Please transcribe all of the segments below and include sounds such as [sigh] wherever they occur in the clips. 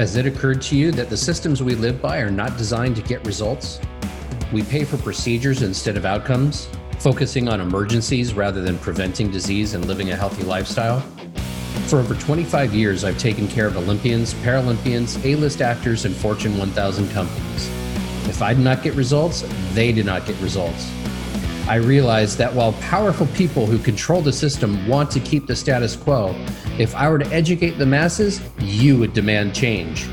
Has it occurred to you that the systems we live by are not designed to get results? We pay for procedures instead of outcomes, focusing on emergencies rather than preventing disease and living a healthy lifestyle. For over 25 years, I've taken care of Olympians, Paralympians, A list actors, and Fortune 1000 companies. If I did not get results, they did not get results. I realized that while powerful people who control the system want to keep the status quo, if I were to educate the masses, you would demand change.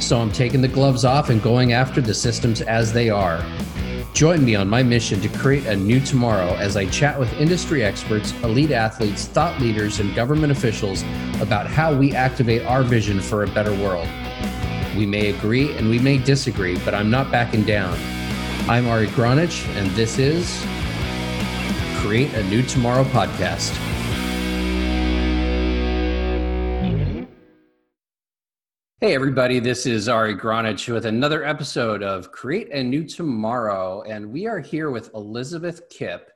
So I'm taking the gloves off and going after the systems as they are. Join me on my mission to create a new tomorrow as I chat with industry experts, elite athletes, thought leaders, and government officials about how we activate our vision for a better world. We may agree and we may disagree, but I'm not backing down. I'm Ari Gronich, and this is Create a New Tomorrow podcast. Hey, everybody, this is Ari Gronich with another episode of Create a New Tomorrow. And we are here with Elizabeth Kipp,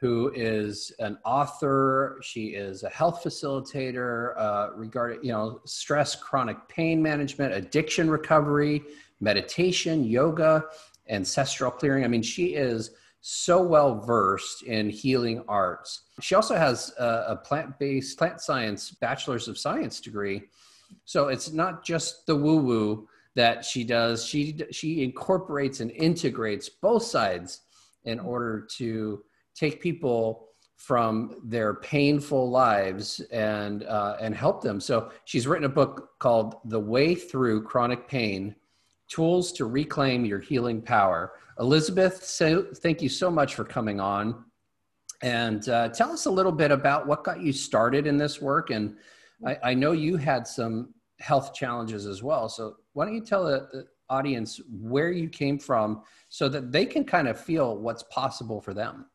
who is an author. She is a health facilitator uh, regarding, you know, stress, chronic pain management, addiction recovery, meditation, yoga, ancestral clearing. I mean, she is so well versed in healing arts. She also has a, a plant based, plant science, bachelor's of science degree so it's not just the woo woo that she does. She she incorporates and integrates both sides in order to take people from their painful lives and uh, and help them. So she's written a book called "The Way Through Chronic Pain: Tools to Reclaim Your Healing Power." Elizabeth, so thank you so much for coming on, and uh, tell us a little bit about what got you started in this work and I, I know you had some health challenges as well. So why don't you tell the, the audience where you came from so that they can kind of feel what's possible for them?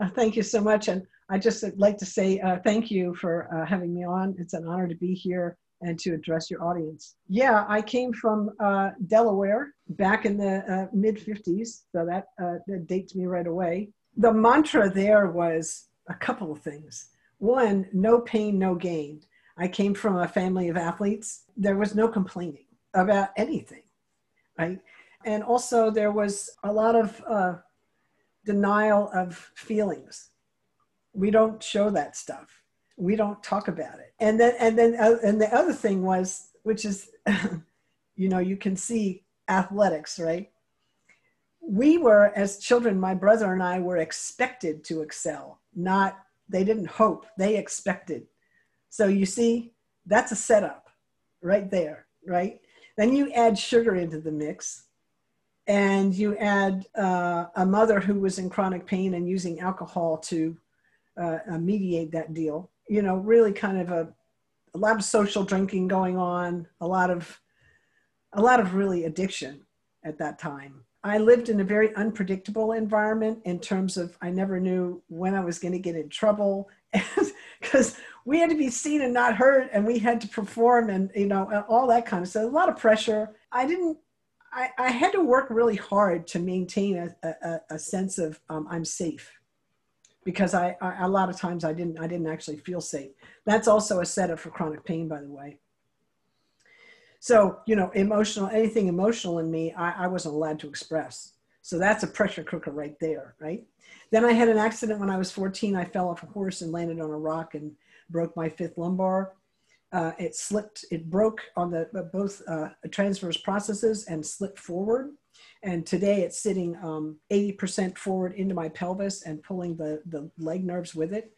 Uh, thank you so much. And I just like to say uh, thank you for uh, having me on. It's an honor to be here and to address your audience. Yeah, I came from uh, Delaware back in the uh, mid 50s, so that, uh, that dates me right away. The mantra there was a couple of things. One, no pain, no gain. I came from a family of athletes. There was no complaining about anything, right? And also, there was a lot of uh, denial of feelings. We don't show that stuff. We don't talk about it. And then, and then, uh, and the other thing was, which is, [laughs] you know, you can see athletics, right? We were, as children, my brother and I were expected to excel, not, they didn't hope, they expected so you see, that's a setup right there, right? Then you add sugar into the mix and you add uh, a mother who was in chronic pain and using alcohol to uh, uh, mediate that deal. You know, really kind of a, a lot of social drinking going on, a lot of, a lot of really addiction at that time. I lived in a very unpredictable environment in terms of I never knew when I was going to get in trouble [laughs] because we had to be seen and not heard and we had to perform and you know all that kind of stuff a lot of pressure i didn't i, I had to work really hard to maintain a, a, a sense of um, i'm safe because I, I, a lot of times i didn't i didn't actually feel safe. That's also a setup for chronic pain by the way. So you know emotional anything emotional in me i, I wasn't allowed to express. So that's a pressure cooker right there right? Then i had an accident when i was 14 i fell off a horse and landed on a rock and broke my fifth lumbar. Uh, it slipped, it broke on the both uh, transverse processes and slipped forward. And today it's sitting um, 80% forward into my pelvis and pulling the, the leg nerves with it.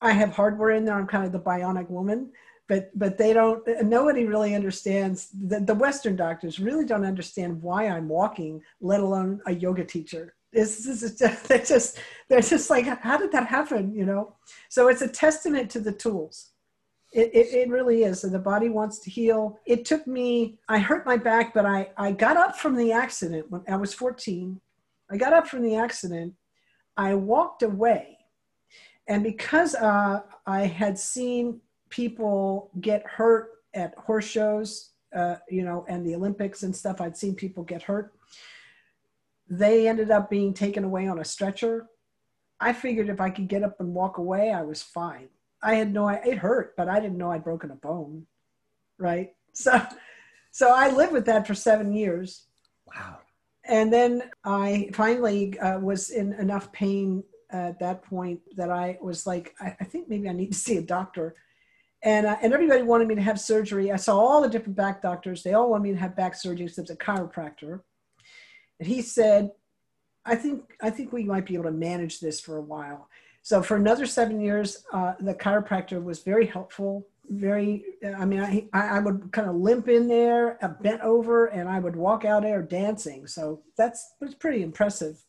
I have hardware in there. I'm kind of the bionic woman, but but they don't. Nobody really understands. The, the Western doctors really don't understand why I'm walking, let alone a yoga teacher this is just, [laughs] they're just they're just like how did that happen you know so it's a testament to the tools it, it, it really is and the body wants to heal it took me i hurt my back but i i got up from the accident when i was 14 i got up from the accident i walked away and because uh, i had seen people get hurt at horse shows uh, you know and the olympics and stuff i'd seen people get hurt they ended up being taken away on a stretcher. I figured if I could get up and walk away, I was fine. I had no, it hurt, but I didn't know I'd broken a bone. Right. So, so I lived with that for seven years. Wow. And then I finally uh, was in enough pain at that point that I was like, I, I think maybe I need to see a doctor. And, uh, and everybody wanted me to have surgery. I saw all the different back doctors. They all wanted me to have back surgery except a chiropractor. And he said, I think, I think we might be able to manage this for a while. So for another seven years, uh, the chiropractor was very helpful very i mean i i would kind of limp in there uh, bent over and i would walk out there dancing. So that's was pretty impressive.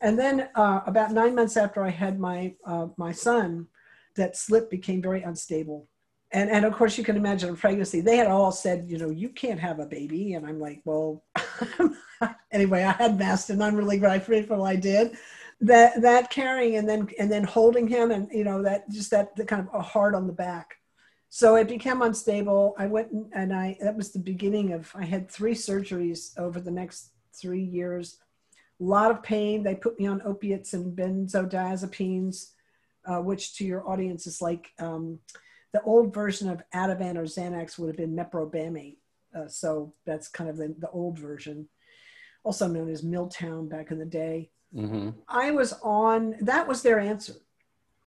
And then uh, about nine months after i had my uh, my son that slip became very unstable. And and of course you can imagine a pregnancy. They had all said you know you can't have a baby. And i'm like well [laughs] anyway i had and i'm really grateful i did that that carrying and then and then holding him and you know that just that the kind of a heart on the back so it became unstable. I went and I, that was the beginning of, I had three surgeries over the next three years. A lot of pain. They put me on opiates and benzodiazepines, uh, which to your audience is like um, the old version of Ativan or Xanax would have been meprobamate. Uh, so that's kind of the, the old version, also known as Miltown back in the day. Mm-hmm. I was on, that was their answer.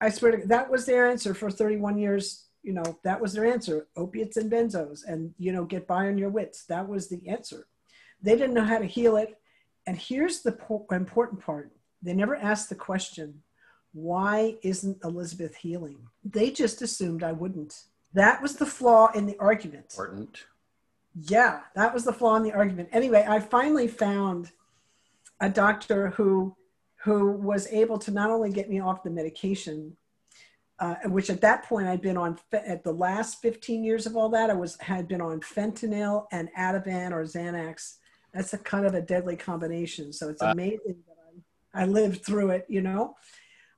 I swear to God, that was their answer for 31 years you know, that was their answer opiates and benzos, and, you know, get by on your wits. That was the answer. They didn't know how to heal it. And here's the po- important part they never asked the question, why isn't Elizabeth healing? They just assumed I wouldn't. That was the flaw in the argument. Important. Yeah, that was the flaw in the argument. Anyway, I finally found a doctor who who was able to not only get me off the medication uh, which at that point I'd been on at the last 15 years of all that I was had been on fentanyl and Ativan or Xanax. That's a kind of a deadly combination. So it's amazing that I, I lived through it. You know,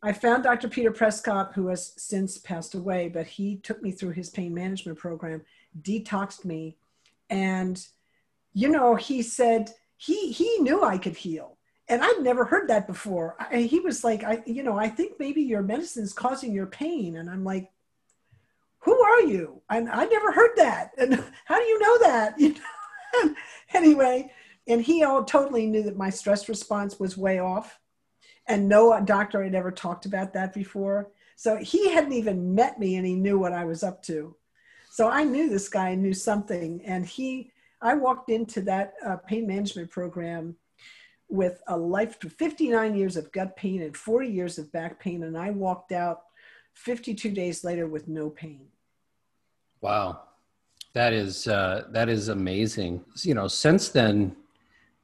I found Dr. Peter Przekop, who has since passed away, but he took me through his pain management program, detoxed me, and you know he said he he knew I could heal and I'd never heard that before. I, he was like, I, you know, I think maybe your medicine is causing your pain. And I'm like, who are you? And I never heard that. And [laughs] how do you know that? [laughs] You know? [laughs] anyway, and he all totally knew that my stress response was way off. And no doctor had ever talked about that before. So he hadn't even met me and he knew what I was up to. So I knew this guy knew something. And he, I walked into that uh, pain management program with a life 59 years of gut pain and 40 years of back pain and i walked out 52 days later with no pain. Wow. That is uh, that is amazing. You know since then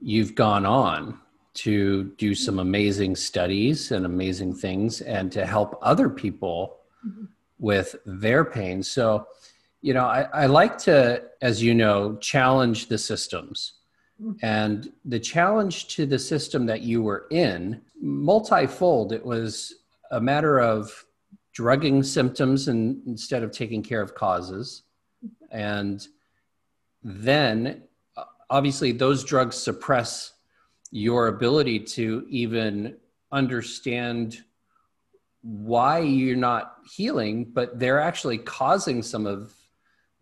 you've gone on to do some amazing studies and amazing things and to help other people mm-hmm. with their pain. So you know I, I like to as you know challenge the systems and the challenge to the system that you were in, multifold, it was a matter of drugging symptoms and, instead of taking care of causes. And then, obviously, those drugs suppress your ability to even understand why you're not healing, but they're actually causing some of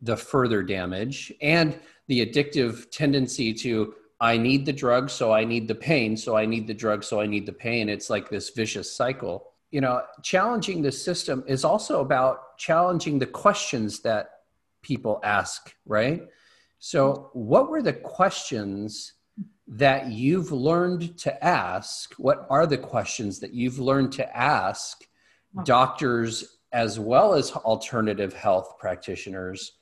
the further damage. And the addictive tendency to I need the drug, so I need the pain, so I need the drug, so I need the pain. It's like this vicious cycle. You know, challenging the system is also about challenging the questions that people ask, right? So, what were the questions that you've learned to ask? What are the questions that you've learned to ask doctors as well as alternative health practitioners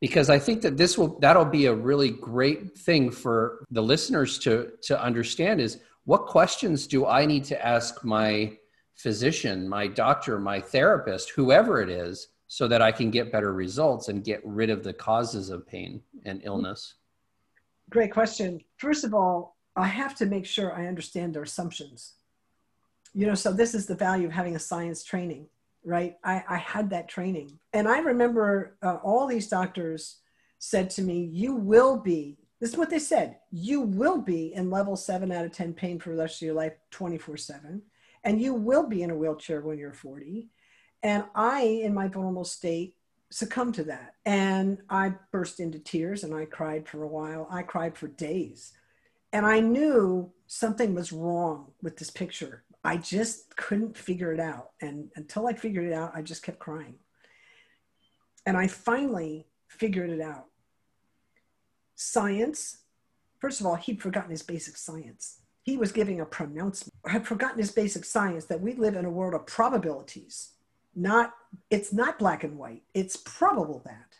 because I think that this will that'll be a really great thing for the listeners to to understand is what questions do I need to ask my physician, my doctor, my therapist, whoever it is, so that I can get better results and get rid of the causes of pain and illness? Great question. First of all, I have to make sure I understand their assumptions. You know, so this is the value of having a science training right? I, I had that training. And I remember uh, all these doctors said to me, You will be, this is what they said, you will be in level seven out of 10 pain for the rest of your life 24 7. And you will be in a wheelchair when you're 40. And I, in my vulnerable state, succumbed to that. And I burst into tears and I cried for a while. I cried for days. And I knew something was wrong with this picture. I just couldn't figure it out. And until I figured it out, I just kept crying. And I finally figured it out. Science, first of all, he'd forgotten his basic science. He was giving a pronouncement, had forgotten his basic science that we live in a world of probabilities not it's not black and white it's probable that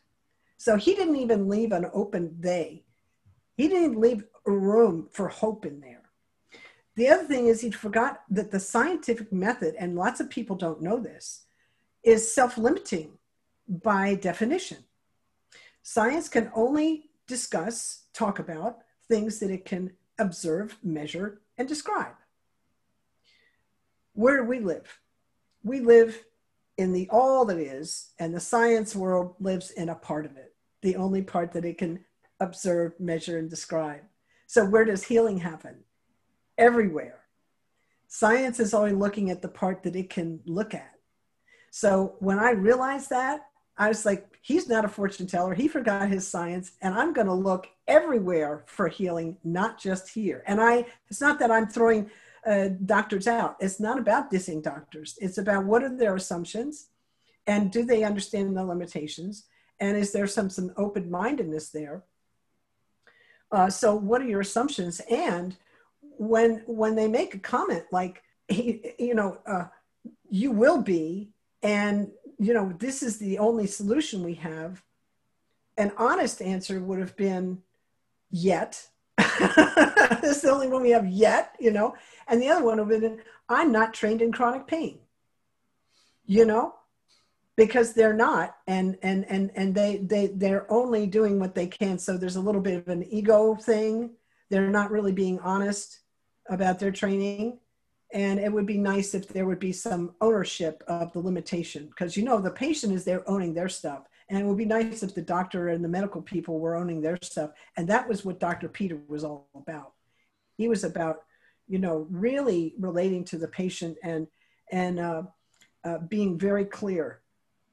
so he didn't even leave an open they he didn't leave room for hope in there the other thing is he forgot that the scientific method and lots of people don't know this is self-limiting by definition science can only discuss talk about things that it can observe measure and describe where do we live we live in the all that is, and the science world lives in a part of it, the only part that it can observe, measure, and describe. So, where does healing happen? Everywhere. Science is only looking at the part that it can look at. So, when I realized that, I was like, he's not a fortune teller. He forgot his science, and I'm going to look everywhere for healing, not just here. And I, it's not that I'm throwing uh, doctors out. It's not about dissing doctors. It's about what are their assumptions and do they understand the limitations? And is there some, some open mindedness there? Uh, so what are your assumptions? And when, when they make a comment like, you know, uh, you will be, and, you know, this is the only solution we have, an honest answer would have been yet. [laughs] this is the only one we have yet, you know. And the other one would have been, I'm not trained in chronic pain, you know, because they're not, and and and and they they they're only doing what they can. So there's a little bit of an ego thing. They're not really being honest about their training. And it would be nice if there would be some ownership of the limitation, because you know the patient is there owning their stuff. And it would be nice if the doctor and the medical people were owning their stuff. And that was what Dr. Peter was all about. He was about you know, really relating to the patient and and uh, uh, being very clear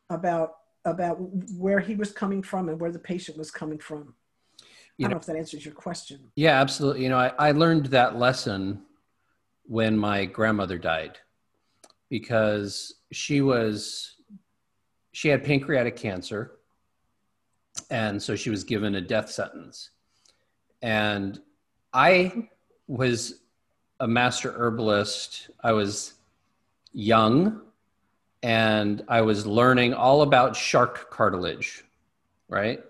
about about where he was coming from and where the patient was coming from. You I don't know, know if that answers your question. Yeah, absolutely. You know, I, I learned that lesson when my grandmother died because she was she had pancreatic cancer and so she was given a death sentence and i was a master herbalist. I was young and I was learning all about shark cartilage, right?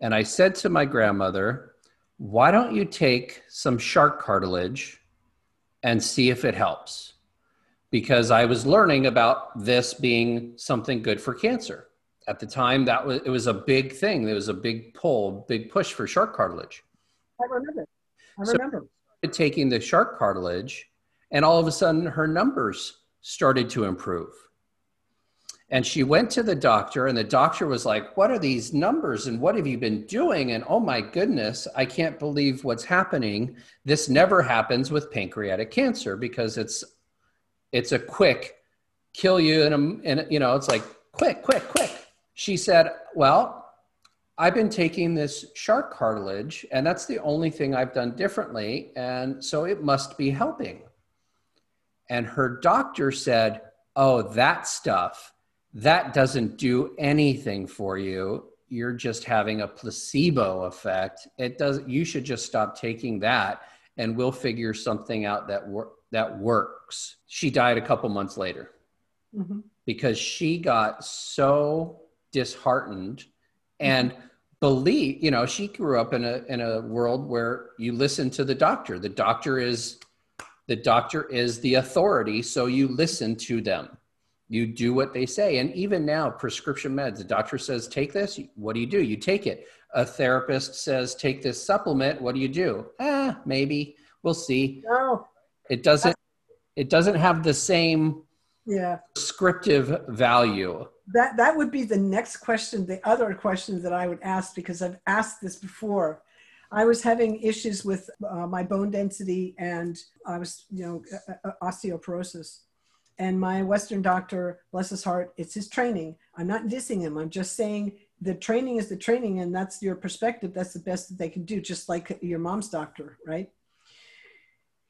And I said to my grandmother, why don't you take some shark cartilage and see if it helps? Because I was learning about this being something good for cancer. At the time, that was it was a big thing. There was a big pull, big push for shark cartilage. I remember. I remember. So taking the shark cartilage, and all of a sudden her numbers started to improve. And she went to the doctor, and the doctor was like, What are these numbers? And what have you been doing? And oh my goodness, I can't believe what's happening. This never happens with pancreatic cancer because it's it's a quick kill you and a, in a you know, it's like quick, quick, quick. She said, Well, I've been taking this shark cartilage, and that's the only thing I've done differently. And so it must be helping. And her doctor said, Oh, that stuff, that doesn't do anything for you. You're just having a placebo effect. It does you should just stop taking that and we'll figure something out that wor- that works. She died a couple months later mm-hmm. because she got so disheartened and believe you know she grew up in a in a world where you listen to the doctor the doctor is the doctor is the authority so you listen to them you do what they say. And even now prescription meds the doctor says take this what do you do? You take it. A therapist says take this supplement what do you do? Ah maybe. We'll see. No. it doesn't it doesn't have the same yeah. prescriptive value. That that would be the next question the other question that i would ask because i've asked this before. I was having issues with uh, my bone density and i was you know uh, uh, osteoporosis And my Western doctor, bless his heart, it's his training. I'm not dissing him. I'm just saying the training is the training, and that's your perspective. That's the best that they can do, just like your mom's doctor, right?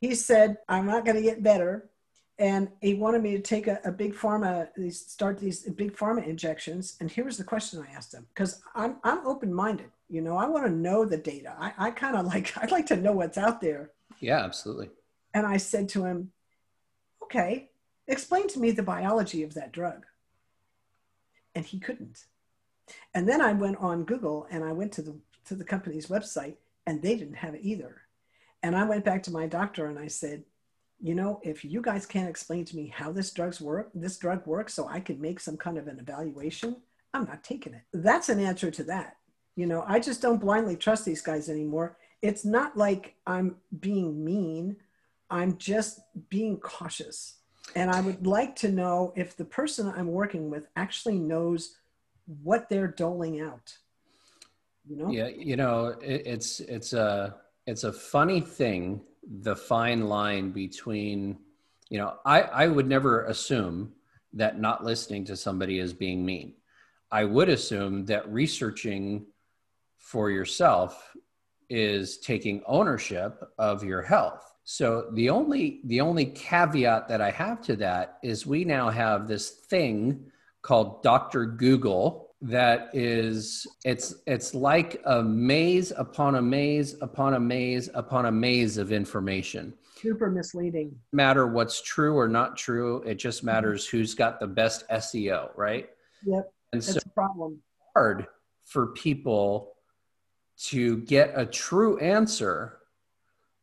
He said, I'm not going to get better. And he wanted me to take a, a big pharma, start these big pharma injections. And here was the question I asked him because I'm, I'm open minded. You know, I want to know the data. I, I kind of like, [laughs] I'd like to know what's out there. Yeah, absolutely. And I said to him, okay, explain to me the biology of that drug. And he couldn't. And then I went on Google and I went to the to the company's website and they didn't have it either. And I went back to my doctor and I said, you know, if you guys can't explain to me how this drugs work, this drug works so I can make some kind of an evaluation, I'm not taking it. That's an answer to that. You know, I just don't blindly trust these guys anymore. It's not like I'm being mean. I'm just being cautious. And I would like to know if the person I'm working with actually knows what they're doling out. You know? Yeah, you know, it, it's it's a it's a funny thing, the fine line between, you know, I I would never assume that not listening to somebody is being mean. I would assume that researching for yourself is taking ownership of your health so the only the only caveat that I have to that is we now have this thing called Dr. Google that is it's it's like a maze upon a maze upon a maze upon a maze of information. Super misleading. Matter what's true or not true, it just mm-hmm. matters who's got the best SEO, right? Yep. And That's so a problem. Hard for people to get a true answer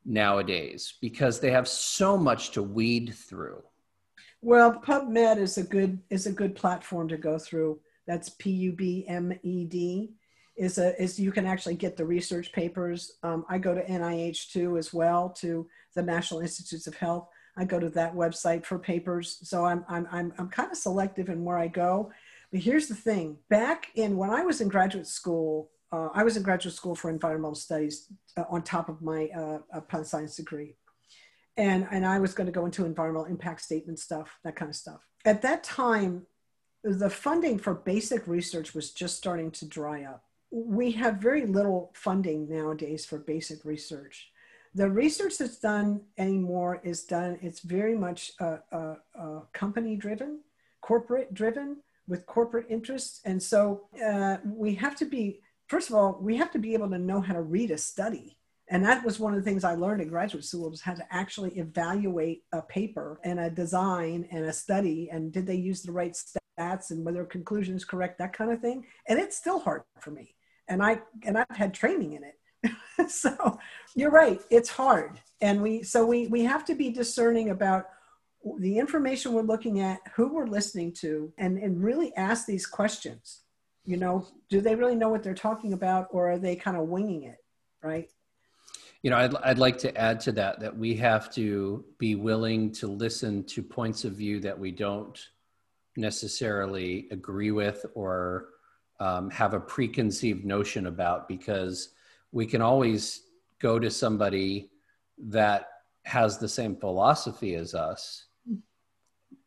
nowadays because they have so much to weed through. Well, PubMed is a good is a good platform to go through. That's P U B M E D. Is a is you can actually get the research papers. Um, I go to NIH too as well to the National Institutes of Health. I go to that website for papers. So I'm I'm I'm I'm kind of selective in where I go. But here's the thing: back in when I was in graduate school, uh, I was in graduate school for environmental studies uh, on top of my uh, science degree. And, and I was going to go into environmental impact statement stuff, that kind of stuff. At that time, the funding for basic research was just starting to dry up. We have very little funding nowadays for basic research. The research that's done anymore is done, it's very much uh, uh, uh, company driven, corporate driven, with corporate interests. And so we have to be first of all, we have to be able to know how to read a study. And that was one of the things I learned in graduate school was how to actually evaluate a paper and a design and a study and did they use the right stats and whether conclusions correct, that kind of thing. And it's still hard for me. And I and I've had training in it. [laughs] so you're right, it's hard. And we so we we have to be discerning about the information we're looking at, who we're listening to, and, and really ask these questions you know do they really know what they're talking about or are they kind of winging it right? You know I'd, I'd like to add to that that we have to be willing to listen to points of view that we don't necessarily agree with or um, have a preconceived notion about because we can always go to somebody that has the same philosophy as us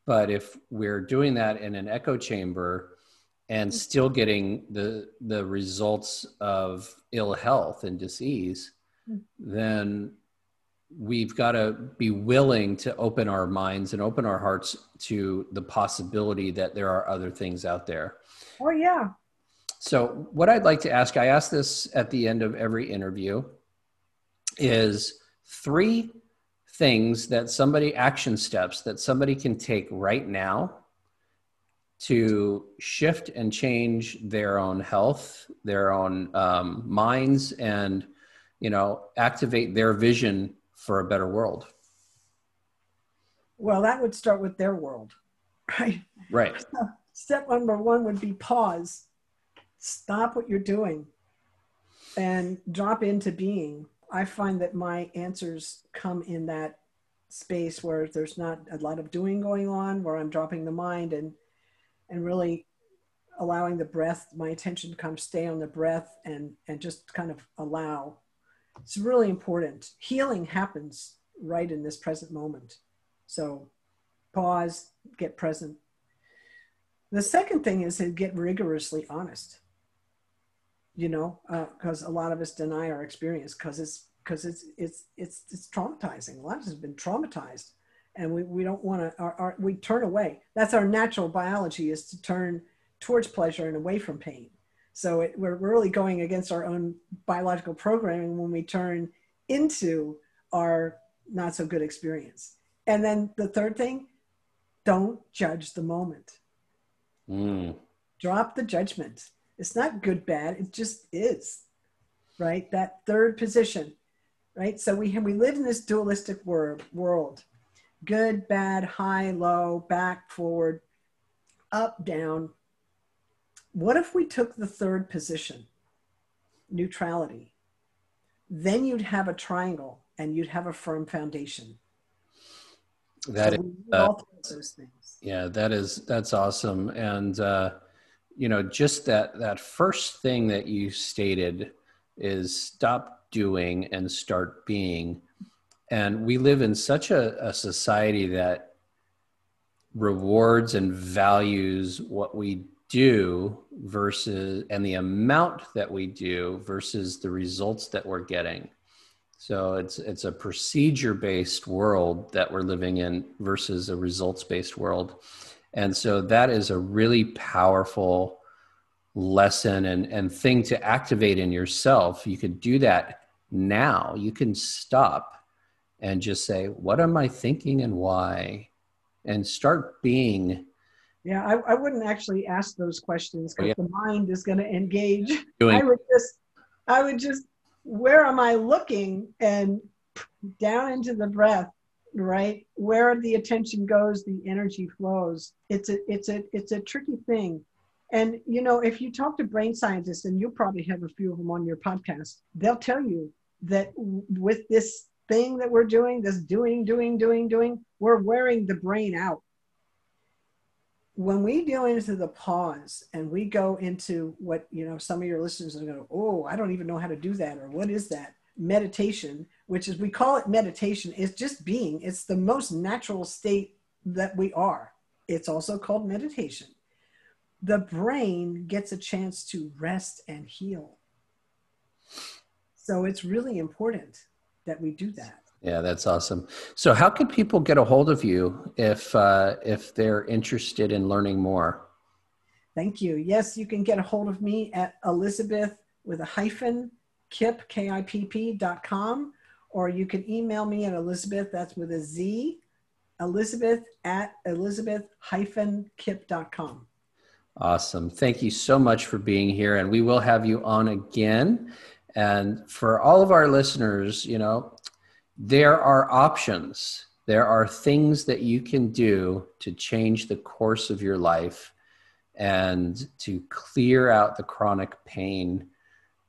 but if we're doing that in an echo chamber and mm-hmm. still getting the the results of ill health and disease mm-hmm. then we've got to be willing to open our minds and open our hearts to the possibility that there are other things out there. Oh yeah. So what i'd like to ask i ask this at the end of every interview is three things that somebody action steps that somebody can take right now to shift and change their own health, their own um, minds, and you know, activate their vision for a better world. Well, that would start with their world, right? Right. [laughs] Step number one would be pause, stop what you're doing, and drop into being. I find that my answers come in that space where there's not a lot of doing going on, where I'm dropping the mind and and really allowing the breath, my attention to come stay on the breath and, and just kind of allow. It's really important. Healing happens right in this present moment. So pause, get present. The second thing is to get rigorously honest. You know, because uh, a lot of us deny our experience because it's because it's it's it's it's traumatizing. A lot of us have been traumatized, and we, we don't want to. we turn away. That's our natural biology is to turn towards pleasure and away from pain. So it, we're really going against our own biological programming when we turn into our not so good experience. And then the third thing, don't judge the moment. Mm. Drop the judgment. It's not good, bad. It just is, right? That third position, right? So we we live in this dualistic word, world, good, bad, high, low, back, forward, up, down. What if we took the third position, neutrality? Then you'd have a triangle and you'd have a firm foundation. That so is, uh, those things. Yeah, that is that's awesome. And uh, you know, just that that first thing that you stated is stop doing and start being. And we live in such a, a society that rewards and values what we do versus and the amount that we do versus the results that we're getting so it's it's a procedure based world that we're living in versus a results based world. And so that is a really powerful lesson and, and thing to activate in yourself. You could do that now. You can stop and just say, What am I thinking and why? And start being. Yeah, I, I wouldn't actually ask those questions because oh, yeah. the mind is going to engage. Doing. I would just, I would just where am I looking and down into the breath, right? Where the attention goes, the energy flows. It's a it's a it's a tricky thing. And you know, if you talk to brain scientists, and you'll probably have a few of them on your podcast, they'll tell you that with this thing that we're doing, this doing, doing, doing, doing, we're wearing the brain out. When we go into the pause and we go into what you know some of your listeners are going to oh i don't even know how to do that or what is that? Meditation which is we call it meditation is just being. It's the most natural state that we are. It's also called meditation. The brain gets a chance to rest and heal. So it's really important that we do that yeah, that's awesome. So, how can people get a hold of you if uh, if they're interested in learning more? Thank you. Yes, you can get a hold of me at Elizabeth with a hyphen Kipp K I P P dot com, or you can email me at Elizabeth. That's with a Z. Elizabeth at Elizabeth hyphen Kipp dot com. Awesome. Thank you so much for being here, and we will have you on again. And for all of our listeners, you know, there are options. There are things that you can do to change the course of your life and to clear out the chronic pain,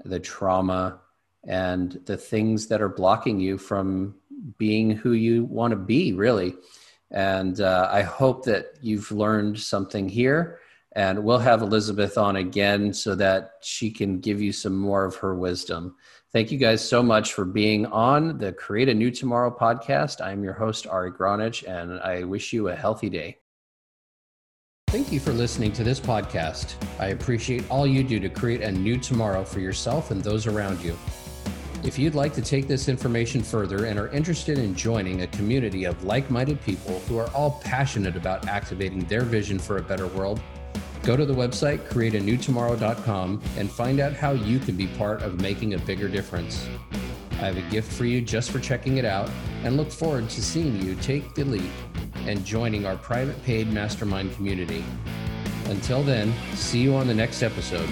the trauma, and the things that are blocking you from being who you want to be, really. And uh, I hope that you've learned something here. And we'll have Elizabeth on again so that she can give you some more of her wisdom. Thank you guys so much for being on the Create a New Tomorrow podcast. I'm your host, Ari Gronich, and I wish you a healthy day. Thank you for listening to this podcast. I appreciate all you do to create a new tomorrow for yourself and those around you. If you'd like to take this information further and are interested in joining a community of like minded people who are all passionate about activating their vision for a better world, Go to the website createanewtomorrow.com and find out how you can be part of making a bigger difference. I have a gift for you just for checking it out and look forward to seeing you take the leap and joining our private paid mastermind community. Until then, see you on the next episode.